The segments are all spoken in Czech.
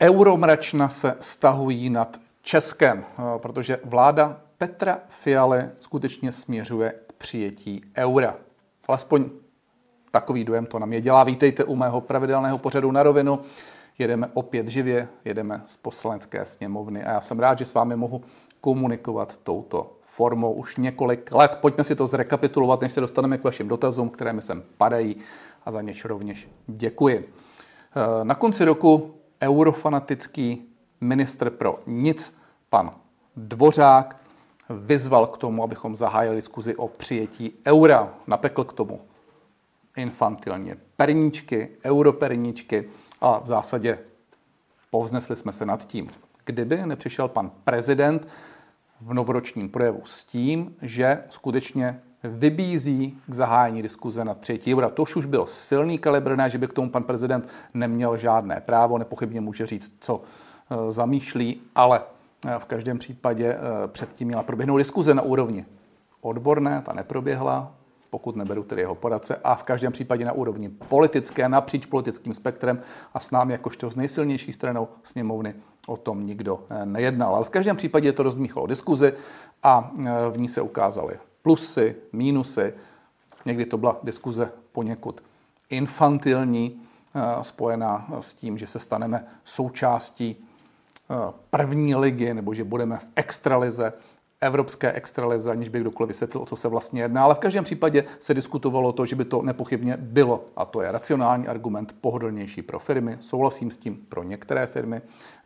Euromračna se stahují nad Českem, eh, protože vláda Petra Fialy skutečně směřuje k přijetí eura. Alespoň takový dojem to na mě dělá. Vítejte u mého pravidelného pořadu na rovinu. Jedeme opět živě, jedeme z poslanecké sněmovny a já jsem rád, že s vámi mohu komunikovat touto formou už několik let. Pojďme si to zrekapitulovat, než se dostaneme k vašim dotazům, které mi sem padají a za něž rovněž děkuji. Eh, na konci roku eurofanatický ministr pro nic, pan Dvořák, vyzval k tomu, abychom zahájili diskuzi o přijetí eura. Napekl k tomu infantilně perníčky, europerníčky a v zásadě povznesli jsme se nad tím. Kdyby nepřišel pan prezident v novoročním projevu s tím, že skutečně vybízí k zahájení diskuze na třetí eura. To už byl silný kalibr, ne, že by k tomu pan prezident neměl žádné právo, nepochybně může říct, co e, zamýšlí, ale e, v každém případě e, předtím měla proběhnout diskuze na úrovni odborné, ta neproběhla, pokud neberu tedy jeho poradce, a v každém případě na úrovni politické, napříč politickým spektrem a s námi jakožto z nejsilnější stranou sněmovny o tom nikdo nejednal. Ale v každém případě to rozmíchalo diskuzi a v ní se ukázaly plusy, mínusy. Někdy to byla diskuze poněkud infantilní, eh, spojená s tím, že se staneme součástí eh, první ligy nebo že budeme v extralize evropské extralize, aniž by kdokoliv vysvětlil, o co se vlastně jedná. Ale v každém případě se diskutovalo to, že by to nepochybně bylo, a to je racionální argument, pohodlnější pro firmy. Souhlasím s tím pro některé firmy.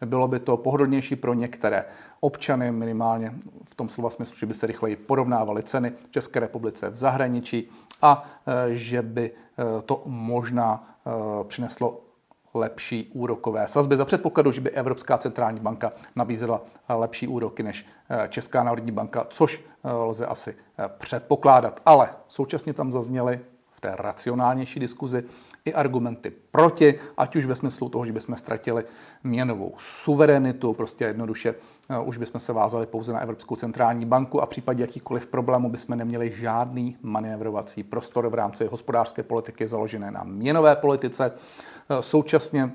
Bylo by to pohodlnější pro některé občany, minimálně v tom slova smyslu, že by se rychleji porovnávaly ceny v České republice v zahraničí a e, že by e, to možná e, přineslo lepší úrokové sazby za předpokladu, že by Evropská centrální banka nabízela lepší úroky než eh, Česká národní banka, což eh, lze asi eh, předpokládat. Ale současně tam zazněly v té racionálnější diskuzi i argumenty proti, ať už ve smyslu toho, že bychom ztratili měnovou suverenitu, prostě jednoduše už bychom se vázali pouze na Evropskou centrální banku a v případě jakýchkoliv problémů bychom neměli žádný manévrovací prostor v rámci hospodářské politiky založené na měnové politice. Současně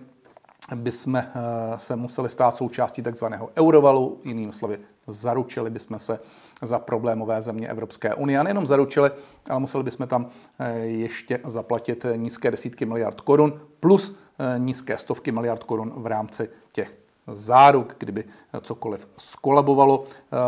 bychom eh, se museli stát součástí takzvaného eurovalu, jinými slovy, zaručili bychom se za problémové země Evropské unie. A nejenom zaručili, ale museli bychom tam eh, ještě zaplatit nízké desítky miliard korun plus eh, nízké stovky miliard korun v rámci těch záruk, kdyby cokoliv skolabovalo.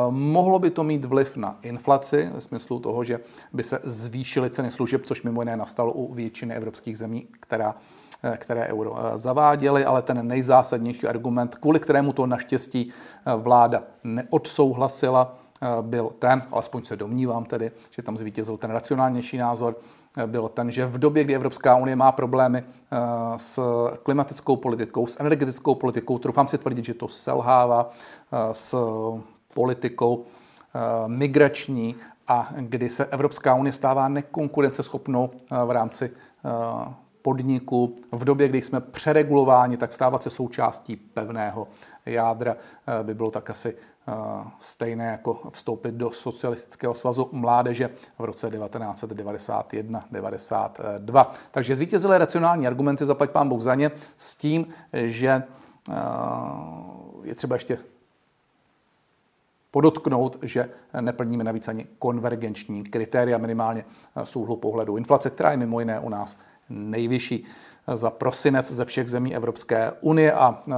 Mohlo by to mít vliv na inflaci, ve smyslu toho, že by se zvýšily ceny služeb, což mimo jiné nastalo u většiny evropských zemí, která Eh, které euro eh, zaváděly, ale ten nejzásadnější argument, kvůli kterému to naštěstí eh, vláda neodsouhlasila, byl ten, alespoň se domnívám tedy, že tam zvítězil ten racionálnější názor, byl ten, že v době, kdy Evropská unie má problémy s klimatickou politikou, s energetickou politikou, troufám si tvrdit, že to selhává s politikou migrační a kdy se Evropská unie stává nekonkurenceschopnou v rámci podniku v době, kdy jsme přeregulováni, tak stávat se součástí pevného jádra eh, by bylo tak asi eh, stejné jako vstoupit do socialistického svazu mládeže v roce 1991-92. Takže zvítězily racionální argumenty, zaplať pán Bůh za ně, s tím, že eh, je třeba ještě podotknout, že neplníme navíc ani konvergenční kritéria minimálně z úhlu pohledu inflace, která je mimo jiné u nás nejvyšší za prosinec ze všech zemí Evropské unie a eh,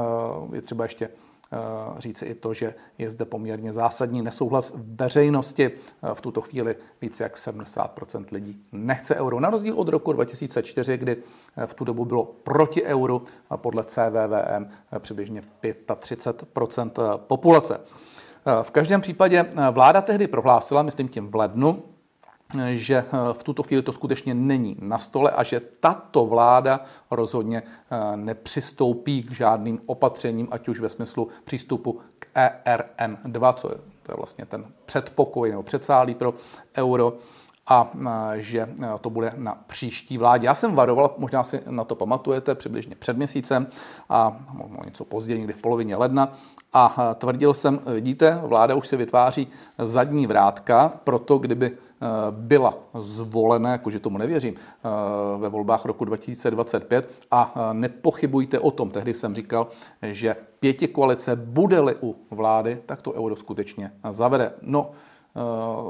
je třeba ještě eh, říci i to, že je zde poměrně zásadní nesouhlas veřejnosti. Eh, v tuto chvíli více jak 70% lidí nechce euro. Na rozdíl od roku 2004, kdy v tu dobu bylo proti euru a podle CVVM přibližně 35% populace. V každém případě vláda tehdy prohlásila, myslím tím v lednu, že eh, v tuto chvíli to skutečně není na stole a že tato vláda rozhodně eh, nepřistoupí k žádným opatřením, ať už ve smyslu přístupu k ERM2, co je, to je vlastně ten předpokoj nebo předsálí pro euro, a že to bude na příští vládě. Já jsem varoval, možná si na to pamatujete, přibližně před měsícem a něco později, někdy v polovině ledna, a tvrdil jsem, vidíte, vláda už se vytváří zadní vrátka, proto kdyby byla zvolena, jakože tomu nevěřím, ve volbách roku 2025 a nepochybujte o tom, tehdy jsem říkal, že pěti koalice bude-li u vlády, tak to euro skutečně zavede. No,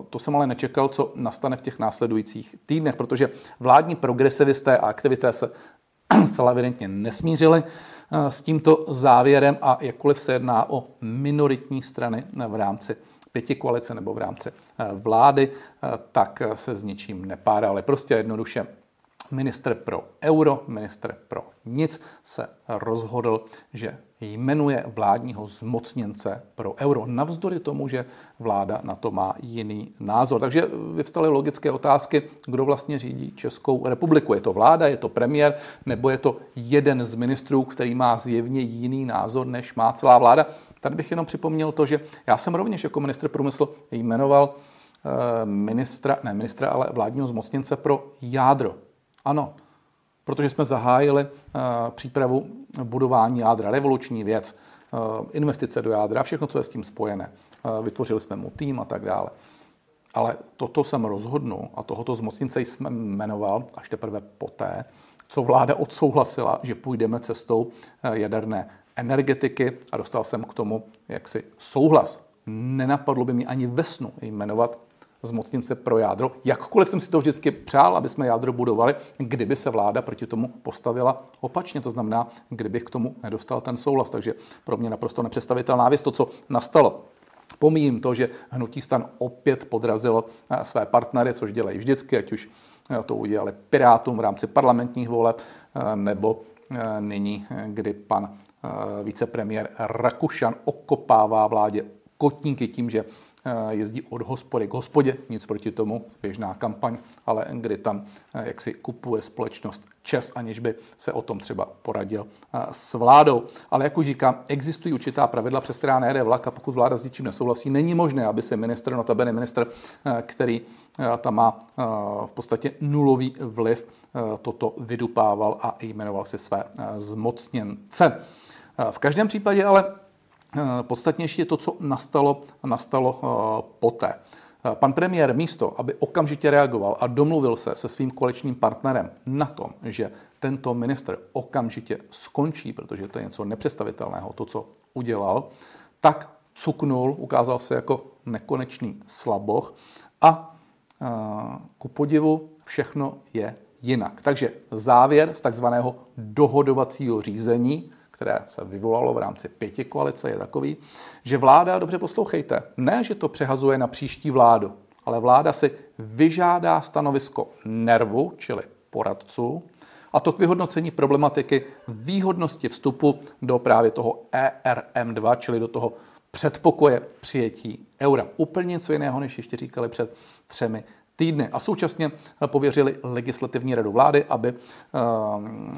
to jsem ale nečekal, co nastane v těch následujících týdnech, protože vládní progresivisté a aktivité se zcela evidentně nesmířili s tímto závěrem a jakkoliv se jedná o minoritní strany v rámci pěti koalice nebo v rámci vlády, tak se s ničím nepárali. Prostě jednoduše Ministr pro euro, ministr pro nic se rozhodl, že jmenuje vládního zmocněnce pro euro, navzdory tomu, že vláda na to má jiný názor. Takže vyvstaly logické otázky, kdo vlastně řídí Českou republiku. Je to vláda, je to premiér, nebo je to jeden z ministrů, který má zjevně jiný názor, než má celá vláda. Tady bych jenom připomněl to, že já jsem rovněž jako ministr průmyslu jmenoval eh, ministra, ne ministra, ale vládního zmocněnce pro jádro. Ano, protože jsme zahájili uh, přípravu budování jádra, revoluční věc, uh, investice do jádra, všechno, co je s tím spojené. Uh, vytvořili jsme mu tým a tak dále. Ale toto jsem rozhodnul a tohoto zmocnice jsme jmenoval až teprve poté, co vláda odsouhlasila, že půjdeme cestou jaderné energetiky a dostal jsem k tomu jaksi souhlas. Nenapadlo by mi ani ve snu jmenovat zmocněnce pro jádro. Jakkoliv jsem si to vždycky přál, aby jsme jádro budovali, kdyby se vláda proti tomu postavila opačně. To znamená, kdybych k tomu nedostal ten souhlas. Takže pro mě naprosto nepředstavitelná věc to, co nastalo. Pomíjím to, že hnutí stan opět podrazilo eh, své partnery, což dělají vždycky, ať už eh, to udělali Pirátům v rámci parlamentních voleb, eh, nebo nyní, kdy pan vicepremiér Rakušan okopává vládě kotníky tím, že jezdí od hospody k hospodě, nic proti tomu, běžná kampaň, ale kdy tam eh, jak si kupuje společnost čes, aniž by se o tom třeba poradil eh, s vládou. Ale jak už říkám, existují určitá pravidla, přes která nejde vlak a pokud vláda s ničím nesouhlasí, není možné, aby se minister, notabene minister, který tam má v podstatě nulový vliv, toto vydupával a jmenoval si své zmocněnce. V každém případě ale Eh, podstatnější je to, co nastalo, nastalo eh, poté. Eh, pan premiér místo, aby okamžitě reagoval a domluvil se se svým koaličním partnerem na tom, že tento minister okamžitě skončí, protože to je něco nepředstavitelného, to, co udělal, tak cuknul, ukázal se jako nekonečný slaboch a ku podivu všechno je jinak. Takže závěr z takzvaného dohodovacího řízení které se vyvolalo v rámci pěti koalice, je takový, že vláda, dobře poslouchejte, ne, že to přehazuje na příští vládu, ale vláda si vyžádá stanovisko nervu, čili poradců, a to k vyhodnocení problematiky výhodnosti vstupu do právě toho ERM2, čili do toho předpokoje přijetí eura. Úplně něco jiného, než ještě říkali před třemi týdny a současně pověřili legislativní radu vlády, aby ehm,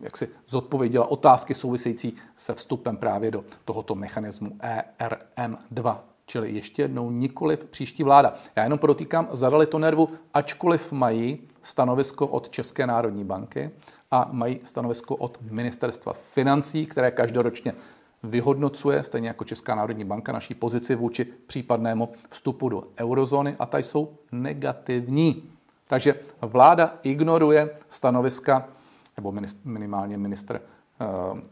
jak si zodpověděla otázky související se vstupem právě do tohoto mechanismu ERM2. Čili ještě jednou nikoliv příští vláda. Já jenom podotýkám, zadali to nervu, ačkoliv mají stanovisko od České národní banky a mají stanovisko od ministerstva financí, které každoročně vyhodnocuje, stejně jako Česká národní banka, naší pozici vůči případnému vstupu do eurozóny a ta jsou negativní. Takže vláda ignoruje stanoviska, nebo minimálně ministr eh,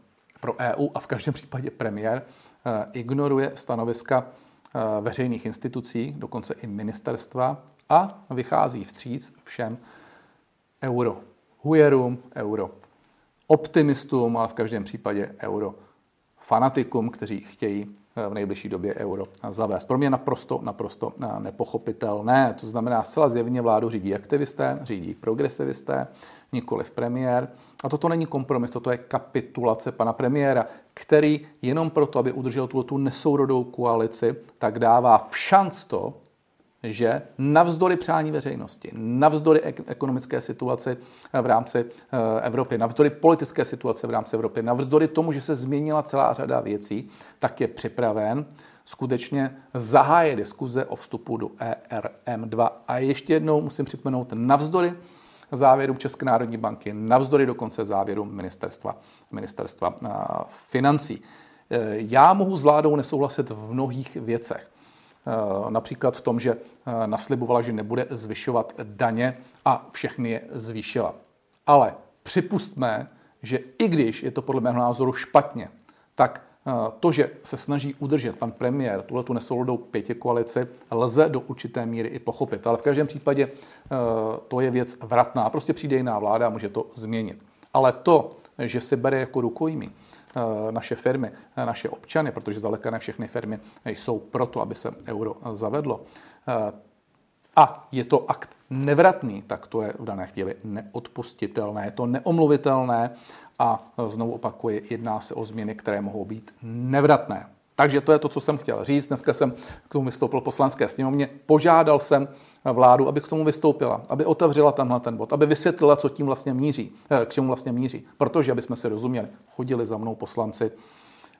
pro EU a v každém případě premiér eh, ignoruje stanoviska eh, veřejných institucí, dokonce i ministerstva a vychází vstříc všem euro hujerům, euro optimistům, ale v každém případě euro fanatikům, kteří chtějí eh, v nejbližší době euro zavést. Pro mě naprosto, naprosto eh, nepochopitelné. To znamená, zcela zjevně vládu řídí aktivisté, řídí progresivisté, nikoli v premiér. A toto není kompromis, toto je kapitulace pana premiéra, který jenom proto, aby udržel tuto nesourodou koalici, tak dává v šanc to, že navzdory přání veřejnosti, navzdory ekonomické situaci v rámci eh, Evropy, navzdory politické situace v rámci Evropy, navzdory tomu, že se změnila celá řada věcí, tak je připraven skutečně zahájit diskuze o vstupu do ERM2. A ještě jednou musím připomenout, navzdory závěrům České národní banky, navzdory dokonce závěrům ministerstva, ministerstva financí. E, já mohu s vládou nesouhlasit v mnohých věcech. E, například v tom, že e, naslibovala, že nebude zvyšovat daně a všechny je zvýšila. Ale připustme, že i když je to podle mého názoru špatně, tak to, že se snaží udržet pan premiér tuhle tu nesouladou pětě koalici, lze do určité míry i pochopit. Ale v každém případě to je věc vratná. Prostě přijde jiná vláda a může to změnit. Ale to, že se bere jako rukojmí naše firmy, naše občany, protože zdaleka ne všechny firmy jsou proto, aby se euro zavedlo, a je to akt nevratný, tak to je v dané chvíli neodpustitelné, je to neomluvitelné a znovu opakuji, jedná se o změny, které mohou být nevratné. Takže to je to, co jsem chtěl říct. Dneska jsem k tomu vystoupil poslanské sněmovně. Požádal jsem vládu, aby k tomu vystoupila, aby otevřela tenhle ten bod, aby vysvětlila, co tím vlastně míří, eh, k čemu vlastně míří. Protože, aby jsme si rozuměli, chodili za mnou poslanci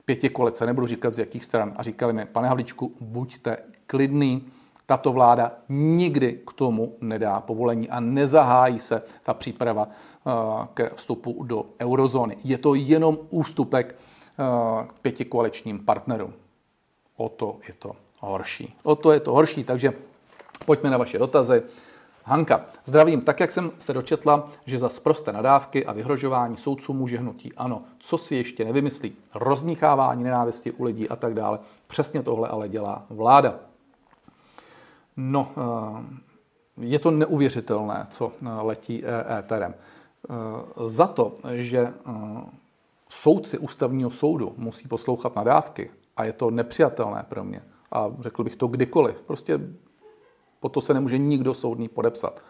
pěti kolece, nebudu říkat z jakých stran, a říkali mi, pane Havličku, buďte klidný, tato vláda nikdy k tomu nedá povolení a nezahájí se ta příprava eh, ke vstupu do eurozóny. Je to jenom ústupek k pěti koaličním partnerům. O to je to horší. O to je to horší, takže pojďme na vaše dotazy. Hanka, zdravím. Tak, jak jsem se dočetla, že za sprosté nadávky a vyhrožování soudců může hnutí ano, co si ještě nevymyslí, rozmíchávání nenávisti u lidí a tak dále. Přesně tohle ale dělá vláda. No, eh, je to neuvěřitelné, co eh, letí éterem. Eh, za to, že soudci ústavního soudu musí poslouchat nadávky, a je to nepřijatelné pro mě, a řekl bych to kdykoliv, prostě po to se nemůže nikdo soudný podepsat.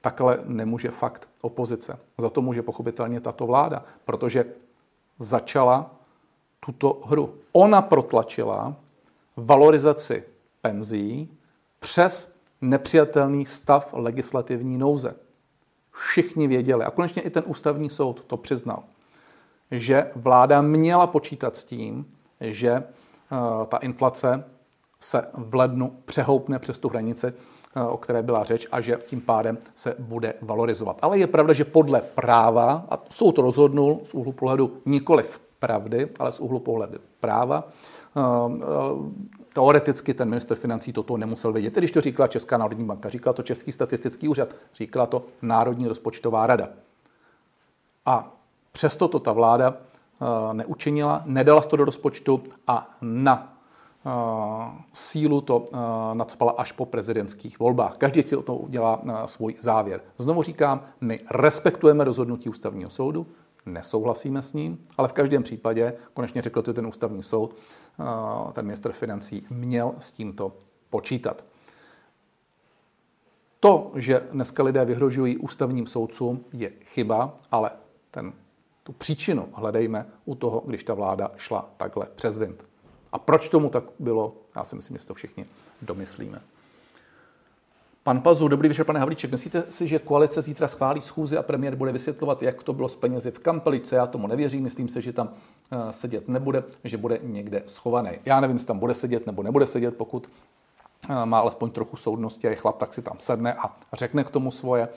Takhle nemůže fakt opozice. Za to může pochopitelně tato vláda, protože začala tuto hru. Ona protlačila valorizaci penzí přes nepřijatelný stav legislativní nouze. Všichni věděli, a konečně i ten ústavní soud to přiznal, že vláda měla počítat s tím, že uh, ta inflace se v lednu přehoupne přes tu hranici, uh, o které byla řeč, a že tím pádem se bude valorizovat. Ale je pravda, že podle práva, a soud rozhodnul z úhlu pohledu nikoli v pravdy, ale z úhlu pohledu práva, uh, Teoreticky ten minister financí toto nemusel vědět, když to říkala Česká národní banka, říkala to Český statistický úřad, říkala to Národní rozpočtová rada. A přesto to ta vláda uh, neučinila, nedala to do rozpočtu a na uh, sílu to uh, nadspala až po prezidentských volbách. Každý si o to udělá svůj závěr. Znovu říkám, my respektujeme rozhodnutí ústavního soudu, nesouhlasíme s ním, ale v každém případě, konečně řekl to ten ústavní soud, ten ministr financí měl s tímto počítat. To, že dneska lidé vyhrožují ústavním soudcům, je chyba, ale ten, tu příčinu hledejme u toho, když ta vláda šla takhle přes vint. A proč tomu tak bylo, já si myslím, že to všichni domyslíme. Pan Pazu, dobrý večer, pane Havlíček. Myslíte si, že koalice zítra schválí schůzi a premiér bude vysvětlovat, jak to bylo s penězi v Kampelice? Já tomu nevěřím, myslím si, že tam eh, sedět nebude, že bude někde schovaný. Já nevím, jestli tam bude sedět nebo nebude sedět, pokud eh, má alespoň trochu soudnosti a je chlap, tak si tam sedne a řekne k tomu svoje.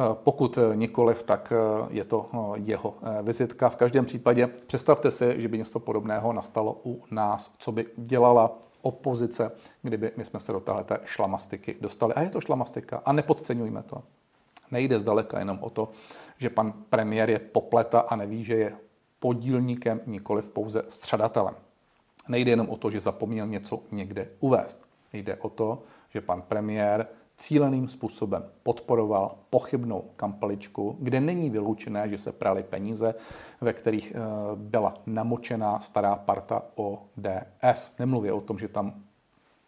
Eh, pokud nikoliv, tak je to jeho vizitka. V každém případě představte si, že by něco podobného nastalo u nás, co by dělala opozice, kdyby my jsme se do téhle šlamastiky dostali. A je to šlamastika a nepodceňujme to. Nejde zdaleka jenom o to, že pan premiér je popleta a neví, že je podílníkem, nikoli pouze středatelem. Nejde jenom o to, že zapomněl něco někde uvést. Jde o to, že pan premiér cíleným způsobem podporoval pochybnou kampaličku, kde není vyloučené, že se prali peníze, ve kterých eh, byla namočená stará parta ODS. Nemluvě o tom, že tam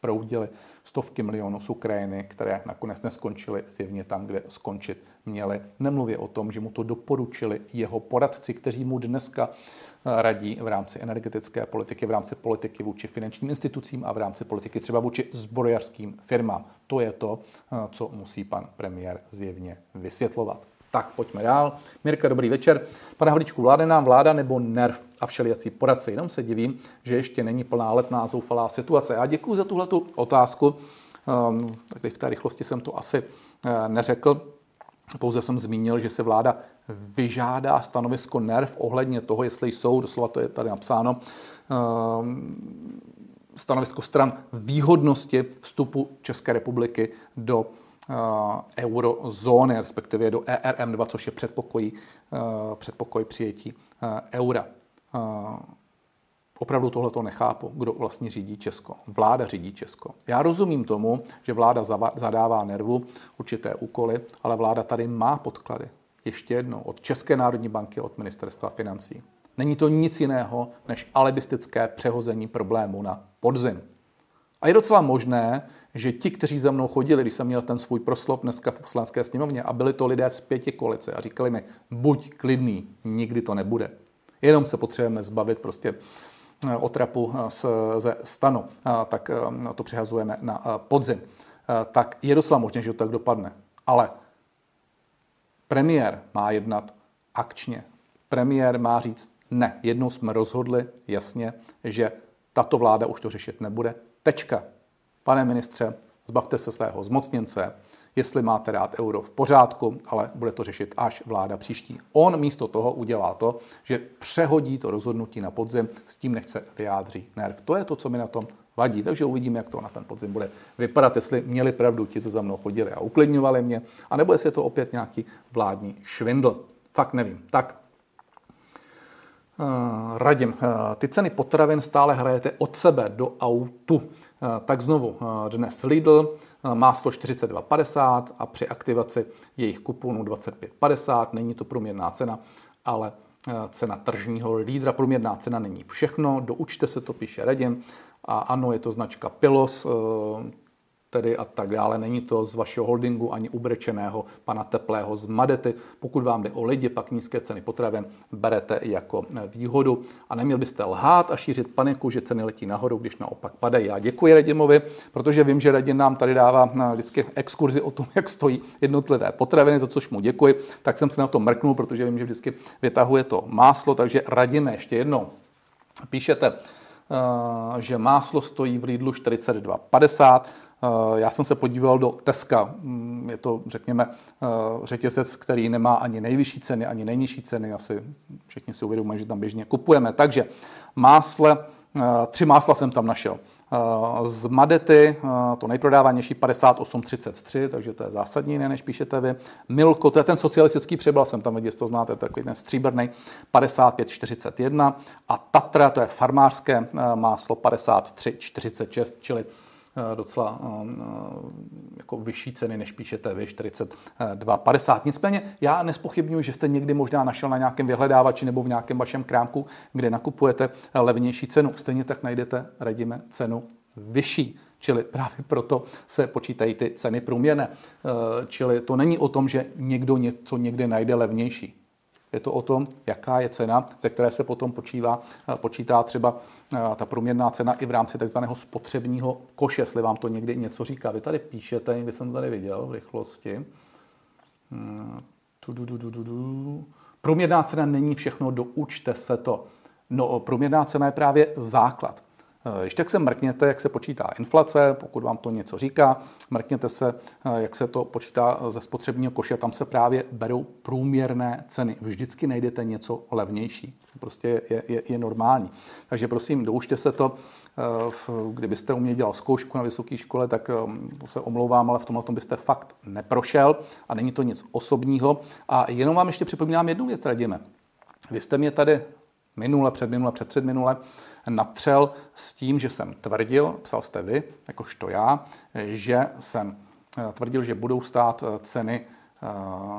proudily stovky milionů z Ukrajiny, které nakonec neskončily zjevně tam, kde skončit měly. Nemluvě o tom, že mu to doporučili jeho poradci, kteří mu dneska eh, radí v rámci energetické politiky, v rámci politiky vůči finančním institucím a v rámci politiky třeba vůči zbrojařským firmám. To je to, eh, co musí pan premiér zjevně vysvětlovat. Tak, pojďme dál. Mirka, dobrý večer. Pane Havlíčku, vláda nám vláda nebo nerv a všelijací poradci. Jenom se divím, že ještě není plná letná zoufalá situace. Já děkuji za tuhle otázku. Um, tak v té rychlosti jsem to asi uh, neřekl. Pouze jsem zmínil, že se vláda vyžádá stanovisko NERV ohledně toho, jestli jsou, doslova to je tady napsáno, um, stanovisko stran výhodnosti vstupu České republiky do eurozóny, respektive do ERM2, což je předpokoj, uh, předpokoj přijetí uh, eura. Opravdu tohle to nechápu, kdo vlastně řídí Česko. Vláda řídí Česko. Já rozumím tomu, že vláda zadává nervu určité úkoly, ale vláda tady má podklady. Ještě jednou, od České národní banky, od ministerstva financí. Není to nic jiného než alibistické přehození problému na podzim. A je docela možné, že ti, kteří za mnou chodili, když jsem měl ten svůj proslov dneska v poslanské sněmovně, a byli to lidé z pěti koalice a říkali mi, buď klidný, nikdy to nebude. Jenom se potřebujeme zbavit prostě eh, otrapu eh, ze stanu, eh, tak to přihazujeme na podzim. Tak je docela možné, že to tak dopadne. Ale premiér má jednat akčně. Premiér má říct, ne, jednou jsme rozhodli jasně, že tato vláda už to řešit nebude. Tečka. Pane ministře, zbavte se svého zmocněnce, jestli máte rád euro v pořádku, ale bude to řešit až vláda příští. On místo toho udělá to, že přehodí to rozhodnutí na podzim, s tím nechce vyjádří nerv. To je to, co mi na tom vadí, takže uvidíme, jak to na ten podzim bude vypadat, jestli měli pravdu ti, co za mnou chodili a uklidňovali mě, anebo jestli je to opět nějaký vládní švindl. Fakt nevím. Tak Eh, radím, eh, ty ceny potravin stále hrajete od sebe do autu. Eh, tak znovu, dnes Lidl, máslo 42,50 a při aktivaci jejich kuponů 25,50. Není to průměrná cena, ale cena tržního lídra. Průměrná cena není všechno, doučte se to, píše Radim. A ano, je to značka Pilos, tedy a tak dále. Není to z vašeho holdingu ani ubrečeného pana Teplého z Madety. Pokud vám jde o lidi, pak nízké ceny potravin berete jako výhodu a neměl byste lhát a šířit paniku, že ceny letí nahoru, když naopak padají. Já děkuji Radimovi, protože vím, že Radim nám tady dává eh, vždycky exkurzi o tom, jak stojí jednotlivé potraviny, za což mu děkuji. Tak jsem se na to mrknul, protože vím, že vždycky vytahuje to máslo, takže Radíme ještě jednou. Píšete, eh, že máslo stojí v Lidlu 42,50, Eh, já jsem se podíval do Teska. Mm, je to, řekněme, eh, řetězec, který nemá ani nejvyšší ceny, ani nejnižší ceny. Asi všichni si uvědomují, že tam běžně kupujeme. Takže másle, eh, tři másla jsem tam našel. Z Madety, to nejprodávanější 58,33, takže to je zásadní jiné, než píšete vy. Milko, to je ten socialistický přebal, jsem tam viděl, to znáte, takový ten stříbrný, 55,41. A Tatra, to je farmářské máslo, 53,46, čili Eh, docela eh, jako vyšší ceny, než píšete vy, 42,50. Nicméně já nespochybnuju, že jste někdy možná našel na nějakém vyhledávači nebo v nějakém vašem krámku, kde nakupujete levnější cenu. Stejně tak najdete, radíme, cenu vyšší. Čili právě proto se počítají ty ceny průměrné. Eh, čili to není o tom, že někdo něco někde najde levnější. Je to o tom, jaká je cena, ze které se potom počívá, eh, počítá třeba eh, ta průměrná cena i v rámci takzvaného spotřebního koše, jestli vám to někdy něco říká. Vy tady píšete, někdy jsem to tady viděl v rychlosti. Hmm, průměrná cena není všechno, doučte se to. No, průměrná cena je právě základ. Eh, když tak se mrkněte, jak se počítá inflace, pokud vám to něco říká, mrkněte se, eh, jak se to počítá ze spotřebního koše, tam se právě berou průměrné ceny. Vždycky najdete něco levnější. Prostě je, je, je normální. Takže prosím, doučte se to. Eh, kdybyste u mě dělal zkoušku na vysoké škole, tak se omlouvám, ale v tomhle tom byste fakt neprošel a není to nic osobního. A jenom vám ještě připomínám jednu věc, radíme. Vy jste mě tady minule, předminule, před minule natřel s tím, že jsem tvrdil, psal jste vy, jakožto já, že jsem eh, tvrdil, že budou stát eh, ceny eh,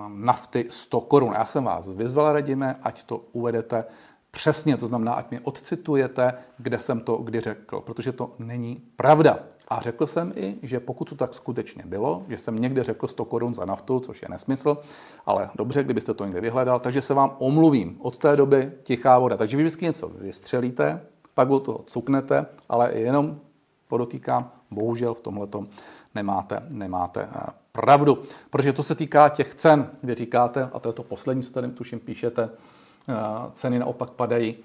nafty 100 korun. Já jsem vás vyzval, radíme, ať to uvedete přesně, to znamená, ať mě odcitujete, kde jsem to kdy řekl, protože to není pravda. A řekl jsem i, že pokud to tak skutečně bylo, že jsem někde řekl 100 korun za naftu, což je nesmysl, ale dobře, kdybyste to někde vyhledal, takže se vám omluvím. Od té doby tichá voda. Takže vy vždycky něco vystřelíte, pak u toho cuknete, ale jenom podotýkám, bohužel v tomhle nemáte, nemáte pravdu. Protože to se týká těch cen, vy říkáte, a to je to poslední, co tady tuším píšete, ceny naopak padají.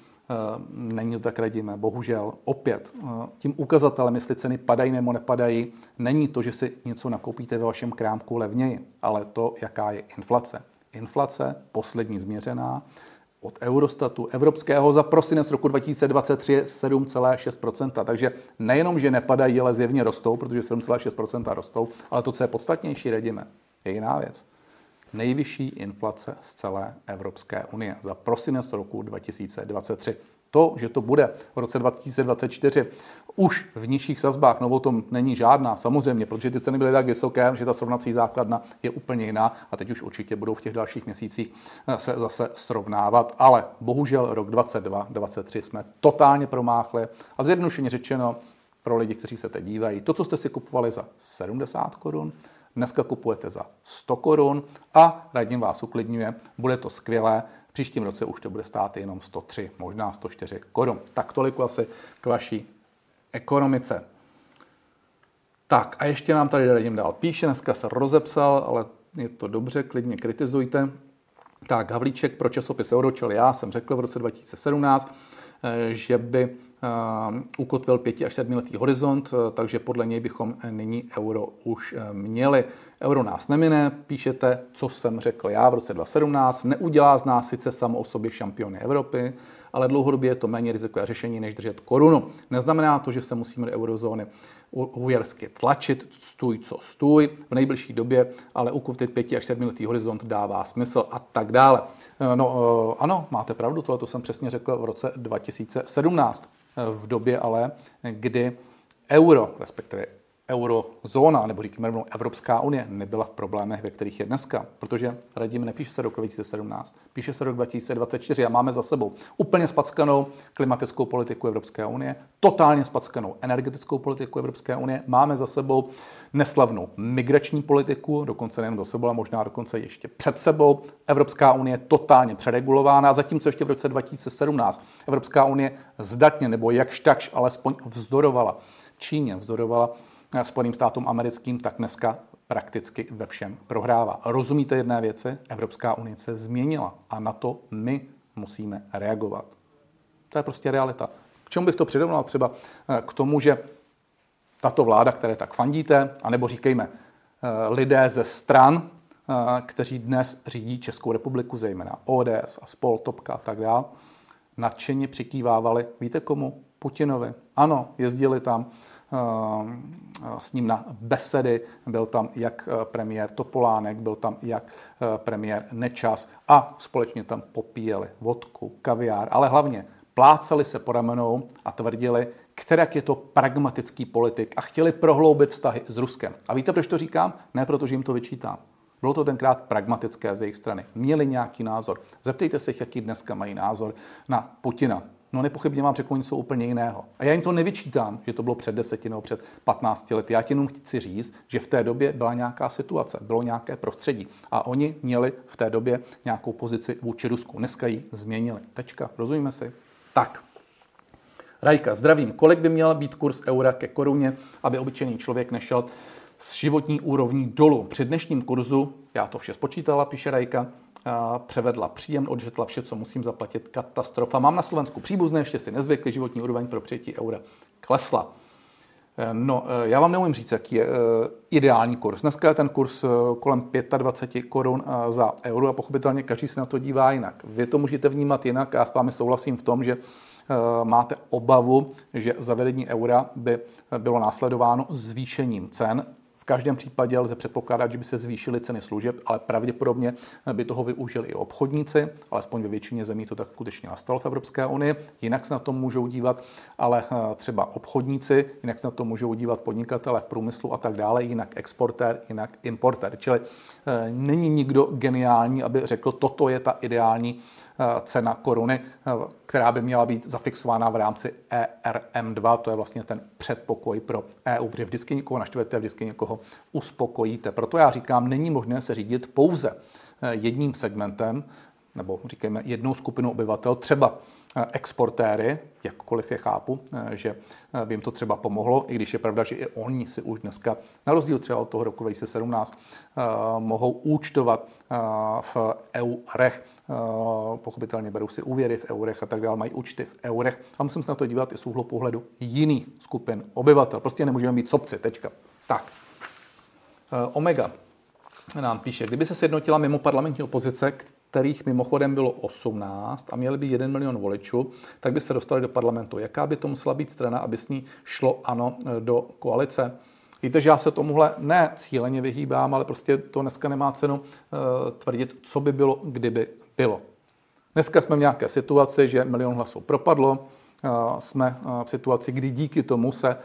Není to tak radíme, bohužel. Opět, tím ukazatelem, jestli ceny padají nebo nepadají, není to, že si něco nakoupíte ve vašem krámku levněji, ale to, jaká je inflace. Inflace, poslední změřená, od Eurostatu evropského za prosinec roku 2023 je 7,6%. Takže nejenom, že nepadají, ale zjevně rostou, protože 7,6% rostou, ale to, co je podstatnější, redíme, je jiná věc. Nejvyšší inflace z celé Evropské unie za prosinec roku 2023. To, že to bude v roce 2024 už v nižších sazbách, no o tom není žádná, samozřejmě, protože ty ceny byly tak vysoké, že ta srovnací základna je úplně jiná a teď už určitě budou v těch dalších měsících eh, se zase srovnávat. Ale bohužel rok 2022, 2023 jsme totálně promáchli a zjednodušeně řečeno pro lidi, kteří se teď dívají, to, co jste si kupovali za 70 korun, dneska kupujete za 100 korun a radím vás uklidňuje, bude to skvělé, příštím roce už to bude stát jenom 103, možná 104 korun. Tak toliko asi k vaší ekonomice. Tak a ještě nám tady radím dál píše, dneska se rozepsal, ale je to dobře, klidně kritizujte. Tak, Havlíček pro časopis Euročel, já jsem řekl v roce 2017, eh, že by ukotvil 5 až 7 letý horizont, eh, takže podle něj bychom nyní euro už eh, měli. Euro nás nemine, píšete, co jsem řekl já v roce 2017, neudělá z nás sice samo o sobě šampiony Evropy, ale dlouhodobě je to méně rizikové řešení, než držet korunu. Neznamená to, že se musíme do eurozóny ujersky tlačit, stůj co stůj, v nejbližší době, ale ukuvtit 5 až 7 letý horizont dává smysl a tak dále. No ano, máte pravdu, tohle to jsem přesně řekl v roce 2017 v době ale, kdy euro, respektive eurozóna, nebo říkáme rovnou Evropská unie, nebyla v problémech, ve kterých je dneska. Protože radíme, nepíše se rok 2017, píše se rok 2024 a máme za sebou úplně spackanou klimatickou politiku Evropské unie, totálně spackanou energetickou politiku Evropské unie, máme za sebou neslavnou migrační politiku, dokonce nejen za sebou, ale možná dokonce ještě před sebou. Evropská unie totálně přeregulována, zatímco ještě v roce 2017 Evropská unie zdatně nebo jakž takž alespoň vzdorovala Číně, vzdorovala Spojeným státům americkým, tak dneska prakticky ve všem prohrává. Rozumíte jedné věci? Evropská unie se změnila a na to my musíme reagovat. To je prostě realita. K čemu bych to přirovnal? Třeba eh, k tomu, že tato vláda, které tak fandíte, anebo říkejme eh, lidé ze stran, eh, kteří dnes řídí Českou republiku, zejména ODS a Spol, Topka a tak dále, nadšeně přikývávali, víte komu? Putinovi. Ano, jezdili tam s ním na besedy. Byl tam jak eh, premiér Topolánek, byl tam jak eh, premiér Nečas a společně tam popíjeli vodku, kaviár, ale hlavně plácali se po ramenou a tvrdili, kterak je to pragmatický politik a chtěli prohloubit vztahy s Ruskem. A víte, proč to říkám? Ne protože jim to vyčítám. Bylo to tenkrát pragmatické z jejich strany. Měli nějaký názor. Zeptejte se, jaký dneska mají názor na Putina. No nepochybně vám řeknu něco úplně jiného. A já jim to nevyčítám, že to bylo před deseti nebo před 15 lety. Já ti jenom chci říct, že v té době byla nějaká situace, bylo nějaké prostředí. A oni měli v té době nějakou pozici vůči Rusku. Dneska ji změnili. Tečka. Rozumíme si? Tak. Rajka, zdravím. Kolik by měl být kurz eura ke koruně, aby obyčejný člověk nešel s životní úrovní dolů? Při dnešním kurzu, já to vše spočítala, píše Rajka, převedla příjem, odžetla vše, co musím zaplatit. Katastrofa. Mám na Slovensku příbuzné, ještě si nezvykli, životní úroveň pro přijetí eura klesla. Eh, no, eh, já vám neumím říct, jaký je eh, ideální kurz. Dneska je ten kurz kolem 25 korun za euro a pochopitelně každý se na to dívá jinak. Vy to můžete vnímat jinak a já s vámi souhlasím v tom, že máte obavu, že zavedení eura by bylo následováno zvýšením cen každém případě lze předpokládat, že by se zvýšily ceny služeb, ale pravděpodobně by toho využili i obchodníci, alespoň ve většině zemí to tak skutečně nastalo v Evropské unii. Jinak se na to můžou dívat ale eh, třeba obchodníci, jinak se na to můžou dívat podnikatele v průmyslu a tak dále, jinak exportér, jinak importér. Čili eh, není nikdo geniální, aby řekl, toto je ta ideální cena koruny, eh, která by měla být zafixována v rámci ERM2, to je vlastně ten předpokoj pro EU, protože vždycky někoho naštvete, vždycky někoho uspokojíte. Proto já říkám, není možné se řídit pouze eh, jedním segmentem, nebo říkáme jednou skupinou obyvatel, třeba exportéry, jakkoliv je chápu, že by jim to třeba pomohlo, i když je pravda, že i oni si už dneska, na rozdíl třeba od toho roku 2017, mohou účtovat v eurech, pochopitelně berou si úvěry v eurech a tak dále, mají účty v eurech. A musím se na to dívat i z úhlu pohledu jiných skupin obyvatel. Prostě nemůžeme mít sobci, tečka. Tak. Omega nám píše, kdyby se sjednotila mimo parlamentní opozice, kterých mimochodem bylo 18 a měli by 1 milion voličů, tak by se dostali do parlamentu. Jaká by to musela být strana, aby s ní šlo ano do koalice? Víte, že já se tomuhle ne cíleně vyhýbám, ale prostě to dneska nemá cenu uh, tvrdit, co by bylo, kdyby bylo. Dneska jsme v nějaké situaci, že milion hlasů propadlo, jsme v situaci, kdy díky tomu se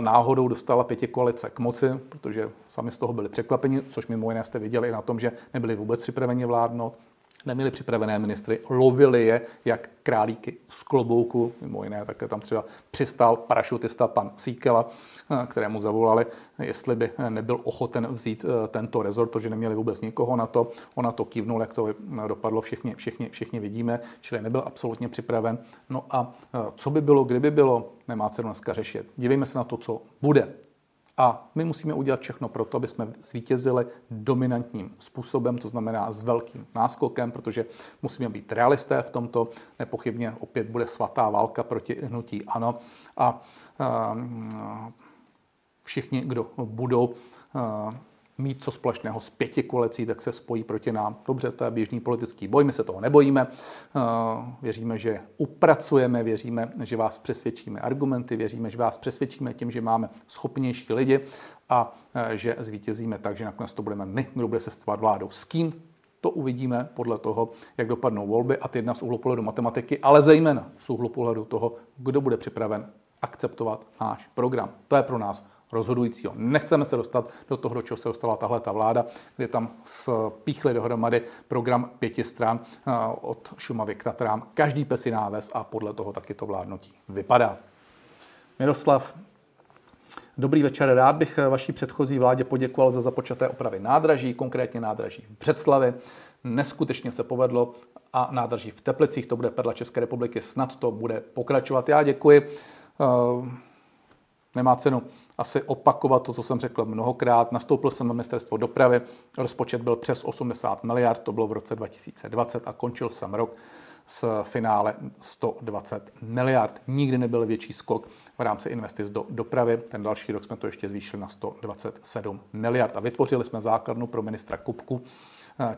náhodou dostala pěti koalice k moci, protože sami z toho byli překvapeni, což mimo jiné jste viděli i na tom, že nebyli vůbec připraveni vládnout neměli připravené ministry, lovili je jak králíky z klobouku, mimo jiné také tam třeba přistál parašutista pan Síkela, eh, kterému zavolali, jestli by nebyl ochoten vzít eh, tento rezort, protože neměli vůbec nikoho na to. On na to kývnul, jak to dopadlo, všichni, všichni, všichni vidíme, čili nebyl absolutně připraven. No a eh, co by bylo, kdyby bylo, nemá cenu dneska řešit. Dívejme se na to, co bude. A my musíme udělat všechno pro to, aby jsme zvítězili dominantním způsobem, to znamená s velkým náskokem, protože musíme být realisté v tomto. Nepochybně opět bude svatá válka proti hnutí ANO a, a všichni, kdo budou a, mít co společného s pěti koalicí, tak se spojí proti nám. Dobře, to je běžný politický boj, my se toho nebojíme. Eh, věříme, že upracujeme, věříme, že vás přesvědčíme argumenty, věříme, že vás přesvědčíme tím, že máme schopnější lidi a eh, že zvítězíme tak, že nakonec to budeme my, kdo bude sestavovat vládou. S kým to uvidíme podle toho, jak dopadnou volby a jedna z úhlu pohledu matematiky, ale zejména z úhlu pohledu toho, kdo bude připraven akceptovat náš program. To je pro nás rozhodujícího. Nechceme se dostat do toho, do čeho se dostala tahle ta vláda, kde tam spíchli dohromady program pěti stran eh, od Šumavy k Tatrám. Každý pes náves a podle toho taky to vládnutí vypadá. Miroslav, Dobrý večer, rád bych vaší předchozí vládě poděkoval za započaté opravy nádraží, konkrétně nádraží v Břeclavi. Neskutečně se povedlo a nádraží v Teplicích, to bude perla České republiky, snad to bude pokračovat. Já děkuji. Eh, nemá cenu asi opakovat to, co jsem řekl mnohokrát. Nastoupil jsem na ministerstvo dopravy, rozpočet byl přes 80 miliard, to bylo v roce 2020 a končil jsem rok s finále 120 miliard. Nikdy nebyl větší skok v rámci investic do dopravy. Ten další rok jsme to ještě zvýšili na 127 miliard a vytvořili jsme základnu pro ministra Kupku,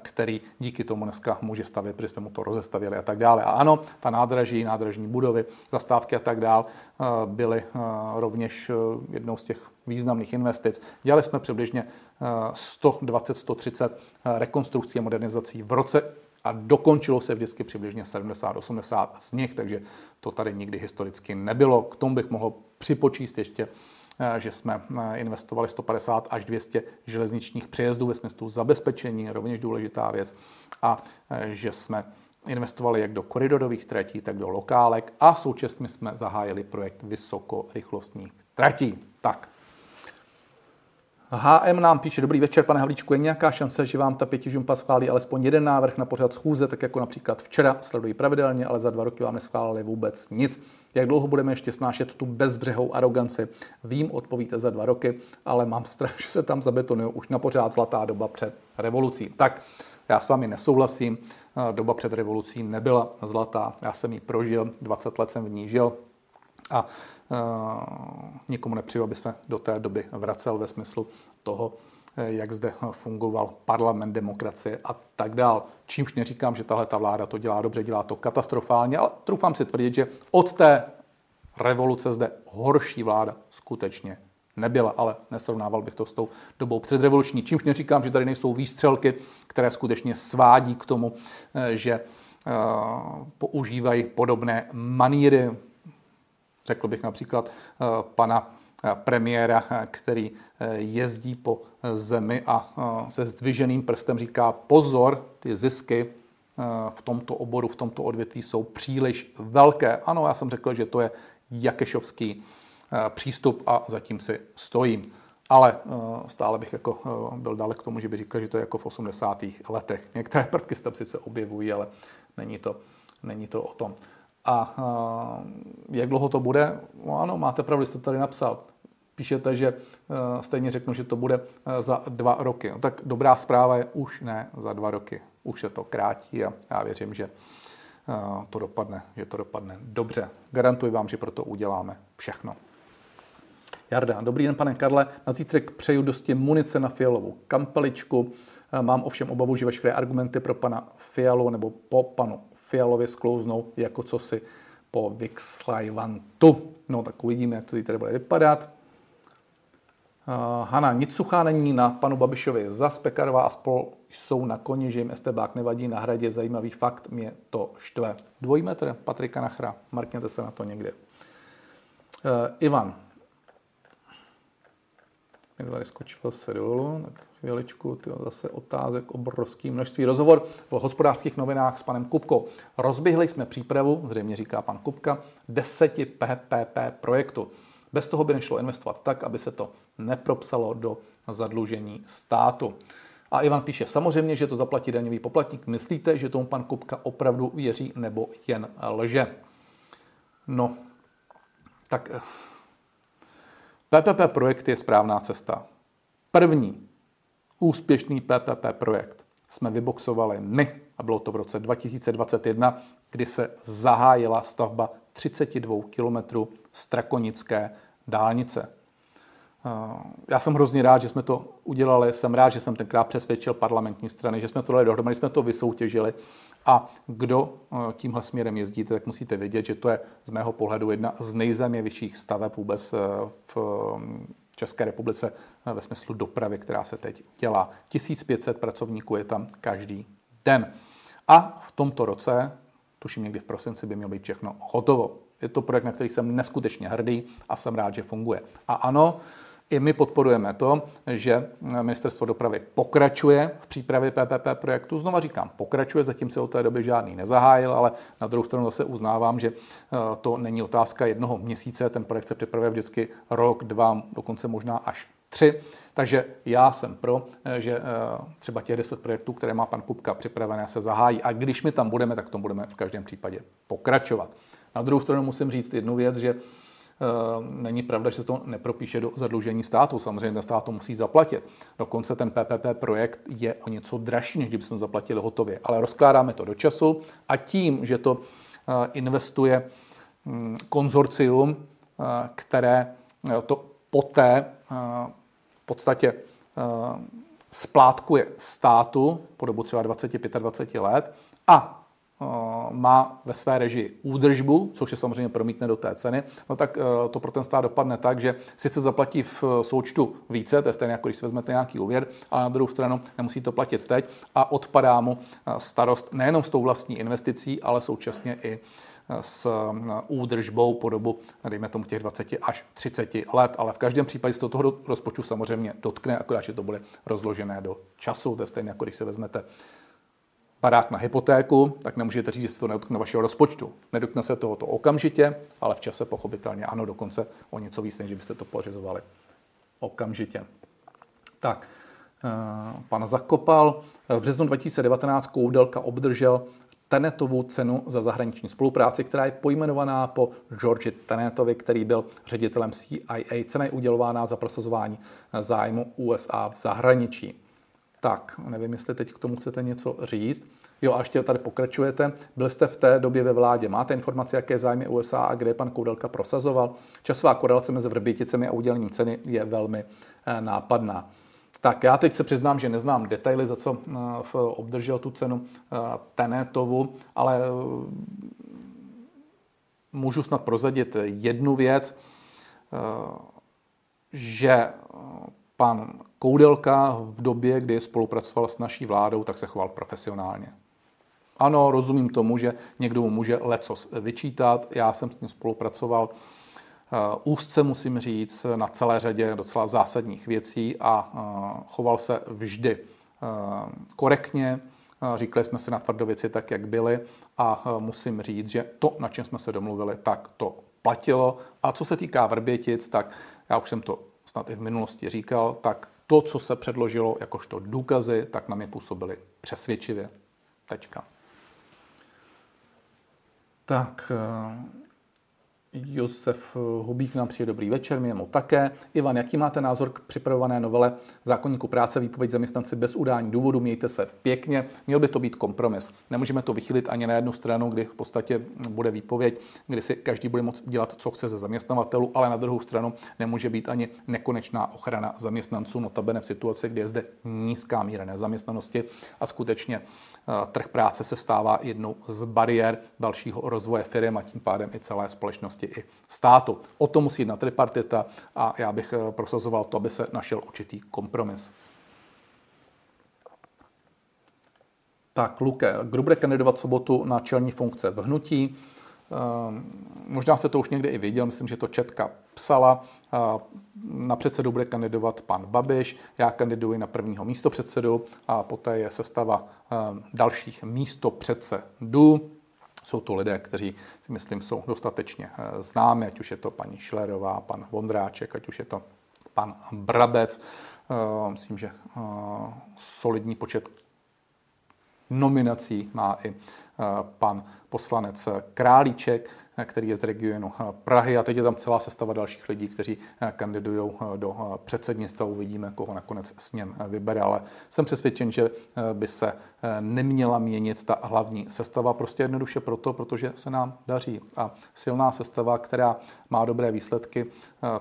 který díky tomu dneska může stavět, protože jsme mu to rozestavili a tak dále. A ano, ta nádraží, nádražní budovy, zastávky a tak dále byly rovněž jednou z těch významných investic. Dělali jsme přibližně 120-130 rekonstrukcí a modernizací v roce a dokončilo se vždycky přibližně 70-80 z nich, takže to tady nikdy historicky nebylo. K tomu bych mohl připočíst ještě že jsme eh, investovali 150 až 200 železničních přejezdů ve smyslu zabezpečení, rovněž důležitá věc, a eh, že jsme investovali jak do koridorových tratí, tak do lokálek a současně jsme zahájili projekt vysokorychlostních tratí. Tak, HM nám píše, dobrý večer, pane Havlíčku, je nějaká šance, že vám ta pětižumpa schválí alespoň jeden návrh na pořad schůze, tak jako například včera, sledují pravidelně, ale za dva roky vám neschválili vůbec nic. Jak dlouho budeme ještě snášet tu bezbřehou aroganci? Vím, odpovíte za dva roky, ale mám strach, že se tam zabetonují už na pořád zlatá doba před revolucí. Tak, já s vámi nesouhlasím. Doba před revolucí nebyla zlatá. Já jsem ji prožil, 20 let jsem v ní žil a uh, nikomu nepřeju, aby jsme do té doby vracel ve smyslu toho, jak zde fungoval parlament, demokracie a tak dál. Čímž neříkám, že tahle ta vláda to dělá dobře, dělá to katastrofálně, ale trufám si tvrdit, že od té revoluce zde horší vláda skutečně nebyla, ale nesrovnával bych to s tou dobou předrevoluční. Čímž neříkám, že tady nejsou výstřelky, které skutečně svádí k tomu, eh, že eh, používají podobné maníry. Řekl bych například pana premiéra, který eh, jezdí po zemi a eh, se zdviženým prstem říká pozor, ty zisky eh, v tomto oboru, v tomto odvětví jsou příliš velké. Ano, já jsem řekl, že to je jakešovský přístup a zatím si stojím. Ale stále bych jako byl dalek k tomu, že by říkal, že to je jako v 80. letech. Některé prvky se tam sice objevují, ale není to, není to o tom. A jak dlouho to bude? No ano, máte pravdu, jste tady napsal. Píšete, že stejně řeknu, že to bude za dva roky. No, tak dobrá zpráva je už ne za dva roky. Už se to krátí a já věřím, že to dopadne, že to dopadne dobře. Garantuji vám, že proto uděláme všechno. Jarda, dobrý den, pane Karle. Na zítřek přeju dosti munice na fialovou kampeličku. Mám ovšem obavu, že veškeré argumenty pro pana Fialu nebo po panu Fialovi sklouznou jako co si po Vixlajvantu. No tak uvidíme, jak to tady bude vypadat. Uh, Hana, nic suchá není na panu Babišovi. za Pekarová a spol jsou na koni, že jim estebák nevadí na hradě. Zajímavý fakt, mě to štve. Dvojmetr Patrika Nachra. Markněte se na to někde. Uh, Ivan. Mi tady skočilo se dolů, tak chvíličku, tyjo, zase otázek, obrovský množství. Rozhovor v hospodářských novinách s panem Kupkou. Rozběhli jsme přípravu, zřejmě říká pan Kupka, deseti PPP projektu. Bez toho by nešlo investovat tak, aby se to nepropsalo do zadlužení státu. A Ivan píše, samozřejmě, že to zaplatí daňový poplatník. Myslíte, že tomu pan Kupka opravdu věří nebo jen lže? No, tak PPP projekt je správná cesta. První úspěšný PPP projekt jsme vyboxovali my a bylo to v roce 2021, kdy se zahájila stavba 32 kilometrů strakonické dálnice. Eh, já jsem hrozně rád, že jsme to udělali. Jsem rád, že jsem tenkrát přesvědčil parlamentní strany, že jsme to dali dohromady, jsme to vysoutěžili. A kdo eh, tímhle směrem jezdíte, tak musíte vědět, že to je z mého pohledu jedna z nejzajímavějších staveb vůbec eh, v České republice ve smyslu dopravy, která se teď dělá. 1500 pracovníků je tam každý den. A v tomto roce, tuším někdy v prosinci, by mělo být všechno hotovo. Je to projekt, na který jsem neskutečně hrdý a jsem rád, že funguje. A ano, i my podporujeme to, že ministerstvo dopravy pokračuje v přípravě PPP projektu. Znova říkám, pokračuje, zatím se od té doby žádný nezahájil, ale na druhou stranu zase uznávám, že eh, to není otázka jednoho měsíce, ten projekt se připravuje vždycky rok, dva, dokonce možná až tři. Takže já jsem pro, eh, že eh, třeba těch deset projektů, které má pan Kupka připravené, se zahájí. A když my tam budeme, tak to budeme v každém případě pokračovat. Na druhou stranu musím říct jednu věc, že není pravda, že se to nepropíše do zadlužení státu. Samozřejmě ten stát to musí zaplatit. Dokonce ten PPP projekt je o něco dražší, než kdybychom zaplatili hotově. Ale rozkládáme to do času a tím, že to eh, investuje hm, konzorcium, eh, které to poté v podstatě splátkuje státu po dobu třeba 20-25 let a Eh, má ve své režii údržbu, což je samozřejmě promítne do té ceny, no tak eh, to pro ten stát dopadne tak, že sice zaplatí v eh, součtu více, to je stejně jako když si vezmete nějaký úvěr, ale na druhou stranu nemusí to platit teď a odpadá mu starost nejenom s tou vlastní investicí, ale současně i s údržbou po dobu, dejme tomu těch 20 až 30 let, ale v každém případě se to toho rozpočtu samozřejmě dotkne, akorát, že to bude rozložené do času, to je stejně jako když se vezmete barák na hypotéku, tak nemůžete říct, že se to nedotkne vašeho rozpočtu. Nedotkne se tohoto okamžitě, ale v čase pochopitelně ano, dokonce o něco víc, než byste to pořizovali okamžitě. Tak, eh, pan Zakopal. V březnu 2019 Koudelka obdržel Tenetovu cenu za zahraniční spolupráci, která je pojmenovaná po George Tenetovi, který byl ředitelem CIA. Cena je udělována za prosazování zájmu USA v zahraničí. Tak, nevím, jestli teď k tomu chcete něco říct. Jo, a ještě tady pokračujete. Byl jste v té době ve vládě. Máte informace, jaké zájmy USA a kde pan Koudelka prosazoval? Časová korelace mezi Vrběticemi a udělením ceny je velmi eh, nápadná. Tak já teď se přiznám, že neznám detaily, za co eh, obdržel tu cenu eh, Tenetovu, ale můžu snad prozadit jednu věc, že pan Koudelka v době, kdy spolupracoval s naší vládou, tak se choval profesionálně. Ano, rozumím tomu, že někdo mu může lecos vyčítat. Já jsem s ním spolupracoval uh, úzce, musím říct, na celé řadě docela zásadních věcí a uh, choval se vždy uh, korektně. Říkali jsme si na tvrdo věci tak, jak byly a musím říct, že to, na čem jsme se domluvili, tak to platilo. A co se týká Vrbětic, tak já už jsem to snad i v minulosti říkal, tak to, co se předložilo jakožto důkazy, tak na mě působily přesvědčivě. Tečka. Tak, Josef Hubík nám přijde dobrý večer, my jemu také. Ivan, jaký máte názor k připravované novele zákonníku práce výpověď zaměstnanci bez udání důvodu? Mějte se pěkně. Měl by to být kompromis. Nemůžeme to vychylit ani na jednu stranu, kdy v podstatě bude výpověď, kdy si každý bude moct dělat, co chce ze zaměstnavatelů, ale na druhou stranu nemůže být ani nekonečná ochrana zaměstnanců, notabene v situaci, kdy je zde nízká míra nezaměstnanosti a skutečně eh, trh práce se stává jednou z bariér dalšího rozvoje firm a tím pádem i celé společnosti i státu. O to musí jednat tripartita a já bych eh, prosazoval to, aby se našel určitý kompromis. Tak, Luke, bude kandidovat sobotu na čelní funkce v hnutí? Ehm, možná se to už někde i viděl, myslím, že to Četka psala. Ehm, na předsedu bude kandidovat pan Babiš, já kandiduji na prvního místo předsedu a poté je sestava ehm, dalších místo předsedů. Jsou to lidé, kteří si myslím jsou dostatečně eh, známi, ať už je to paní Šlerová, pan Vondráček, ať už je to pan Brabec. Eh, myslím, že eh, solidní počet nominací má i pan poslanec Králíček který je z regionu Prahy. A teď je tam celá sestava dalších lidí, kteří kandidují do předsednictva. Uvidíme, koho nakonec s ním vybere, ale jsem přesvědčen, že by se neměla měnit ta hlavní sestava. Prostě jednoduše proto, protože se nám daří. A silná sestava, která má dobré výsledky,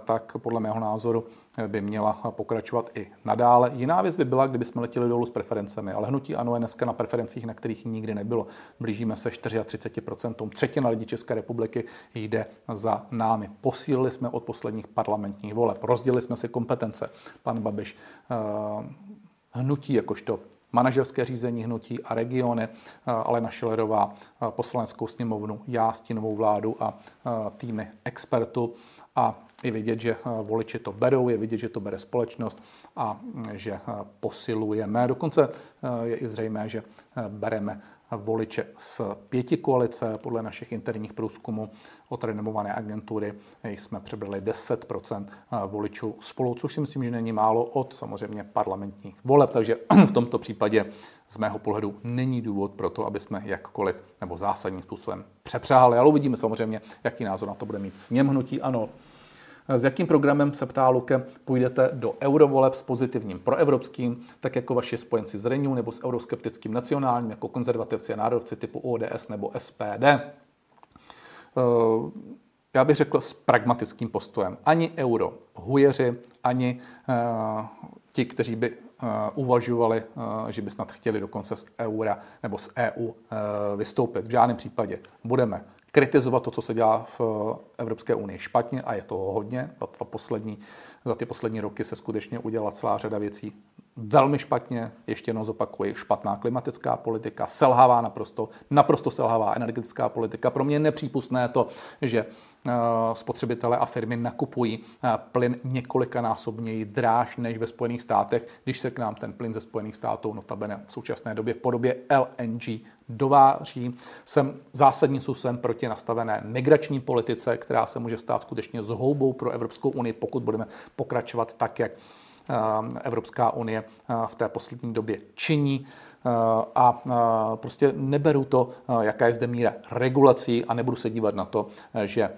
tak podle mého názoru by měla pokračovat i nadále. Jiná věc by byla, kdyby jsme letěli dolů s preferencemi, ale hnutí ANO je dneska na preferencích, na kterých nikdy nebylo. Blížíme se 34%. Třetina lidí České republiky jde za námi. Posílili jsme od posledních parlamentních voleb, rozdělili jsme si kompetence. Pan Babiš eh, hnutí jakožto manažerské řízení hnutí a regiony, eh, Alena Šilerová eh, poslaneckou sněmovnu, já stínovou vládu a týmy expertů a je vidět, že voliči to berou, je vidět, že to bere společnost a mm, že posilujeme. Dokonce je i zřejmé, že bereme voliče z pěti koalice. Podle našich interních průzkumů od renomované agentury jsme přebrali 10% voličů spolu, což si myslím, že není málo od samozřejmě parlamentních voleb. Takže v tomto případě z mého pohledu není důvod pro to, aby jsme jakkoliv nebo zásadním způsobem přepřáhli. Ale uvidíme samozřejmě, jaký názor na to bude mít sněm hnutí. Ano, s jakým programem se ptá Luke, půjdete do eurovoleb s pozitivním proevropským, tak jako vaši spojenci z Renew nebo s euroskeptickým nacionálním, jako konzervativci a národci typu ODS nebo SPD? Eh, já bych řekl s pragmatickým postojem. Ani euro hujeři, ani uh, ti, kteří by uh, uvažovali, že by snad chtěli dokonce z eura nebo z EU vystoupit. V žádném případě. Budeme kritizovat to, co se dělá v Evropské unii špatně a je to hodně. Za, to poslední, za ty poslední roky se skutečně udělala celá řada věcí velmi špatně, ještě jednou zopakuji, špatná klimatická politika, selhává naprosto, naprosto selhává energetická politika. Pro mě je nepřípustné to, že eh, spotřebitelé a firmy nakupují eh, plyn několikanásobněji dráž než ve Spojených státech, když se k nám ten plyn ze Spojených států notabene v současné době v podobě LNG dováží. Jsem zásadním způsobem proti nastavené migrační politice, která se může stát skutečně zhoubou pro Evropskou unii, pokud budeme pokračovat tak, jak eh, Evropská unie eh, v té poslední době činí eh, a prostě neberu to, jaká je zde míra regulací a nebudu se dívat na to, že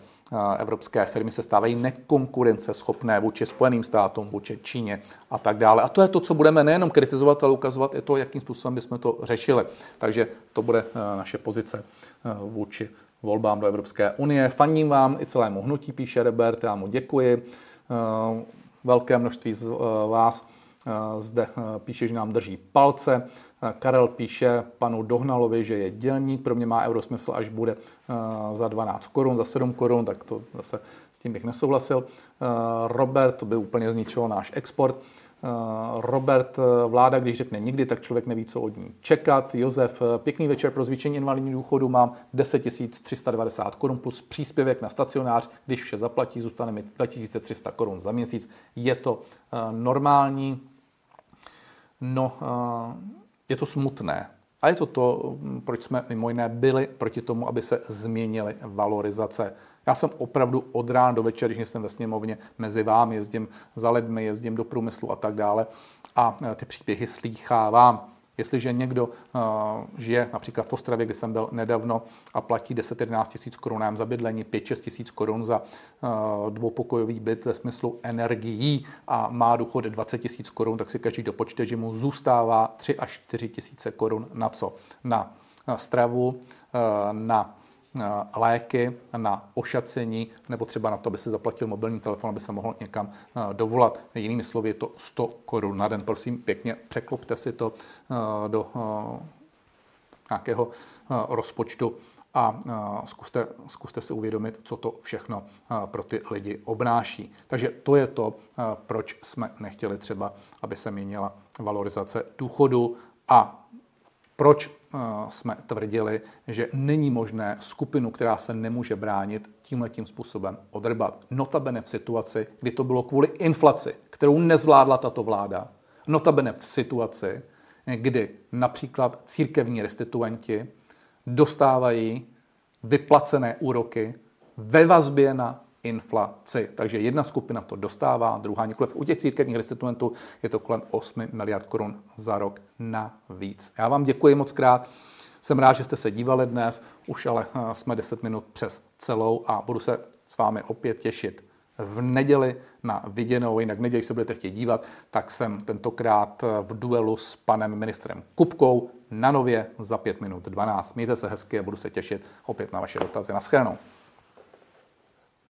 evropské firmy se stávají nekonkurenceschopné vůči Spojeným státům, vůči Číně a tak dále. A to je to, co budeme nejenom kritizovat, ale ukazovat i to, jakým způsobem bychom to řešili. Takže to bude naše pozice vůči volbám do Evropské unie. Faním vám i celému hnutí, píše Robert, já mu děkuji. Eh, velké množství z eh, vás eh, zde píše, že nám drží palce. Karel píše panu Dohnalovi, že je dělník, pro mě má euro smysl, až bude za 12 korun, za 7 korun, tak to zase s tím bych nesouhlasil. Robert, to by úplně zničilo náš export. Eh, Robert, eh, vláda, když řekne nikdy, tak člověk neví, co od ní čekat. Josef, eh, pěkný večer pro zvýšení invalidní důchodu mám 10 390 korun plus příspěvek na stacionář. Když vše zaplatí, zůstane mi 2300 korun za měsíc. Je to normální? No, je to smutné. A je to to, hm, proč jsme mimo jiné byli proti tomu, aby se změnily valorizace já jsem opravdu od rána do večera, když jsem ve sněmovně, mezi vámi jezdím za lidmi, jezdím do průmyslu a tak dále a e, ty příběhy slýchávám. Jestliže někdo uh, žije například v Ostravě, kde jsem byl nedávno a platí 10-11 tisíc korun za bydlení, 5-6 tisíc korun za dvoupokojový byt ve smyslu energií a má důchod 20 tisíc korun, tak si každý dopočte, že mu zůstává 3 až 4 tisíce korun na co? Na stravu, uh, na léky, na ošacení nebo třeba na to, aby si zaplatil mobilní telefon, aby se mohl někam dovolat. Jinými slovy je to 100 korun na den. Prosím, pěkně překlopte si to do nějakého rozpočtu a zkuste, zkuste si uvědomit, co to všechno pro ty lidi obnáší. Takže to je to, proč jsme nechtěli třeba, aby se měnila valorizace důchodu a proč jsme tvrdili, že není možné skupinu, která se nemůže bránit, tímhle tím způsobem odrbat. Notabene v situaci, kdy to bylo kvůli inflaci, kterou nezvládla tato vláda. Notabene v situaci, kdy například církevní restituenti dostávají vyplacené úroky ve vazbě na inflaci. Takže jedna skupina to dostává, druhá nikoliv. U těch církevních restituentů je to kolem 8 miliard korun za rok navíc. Já vám děkuji moc krát. Jsem rád, že jste se dívali dnes, už ale eh, jsme 10 minut přes celou a budu se s vámi opět těšit v neděli na viděnou. Jinak neděli, se budete chtít dívat, tak jsem tentokrát eh, v duelu s panem ministrem Kupkou na nově za 5 minut 12. Mějte se hezky a budu se těšit opět na vaše dotazy. Naschledanou.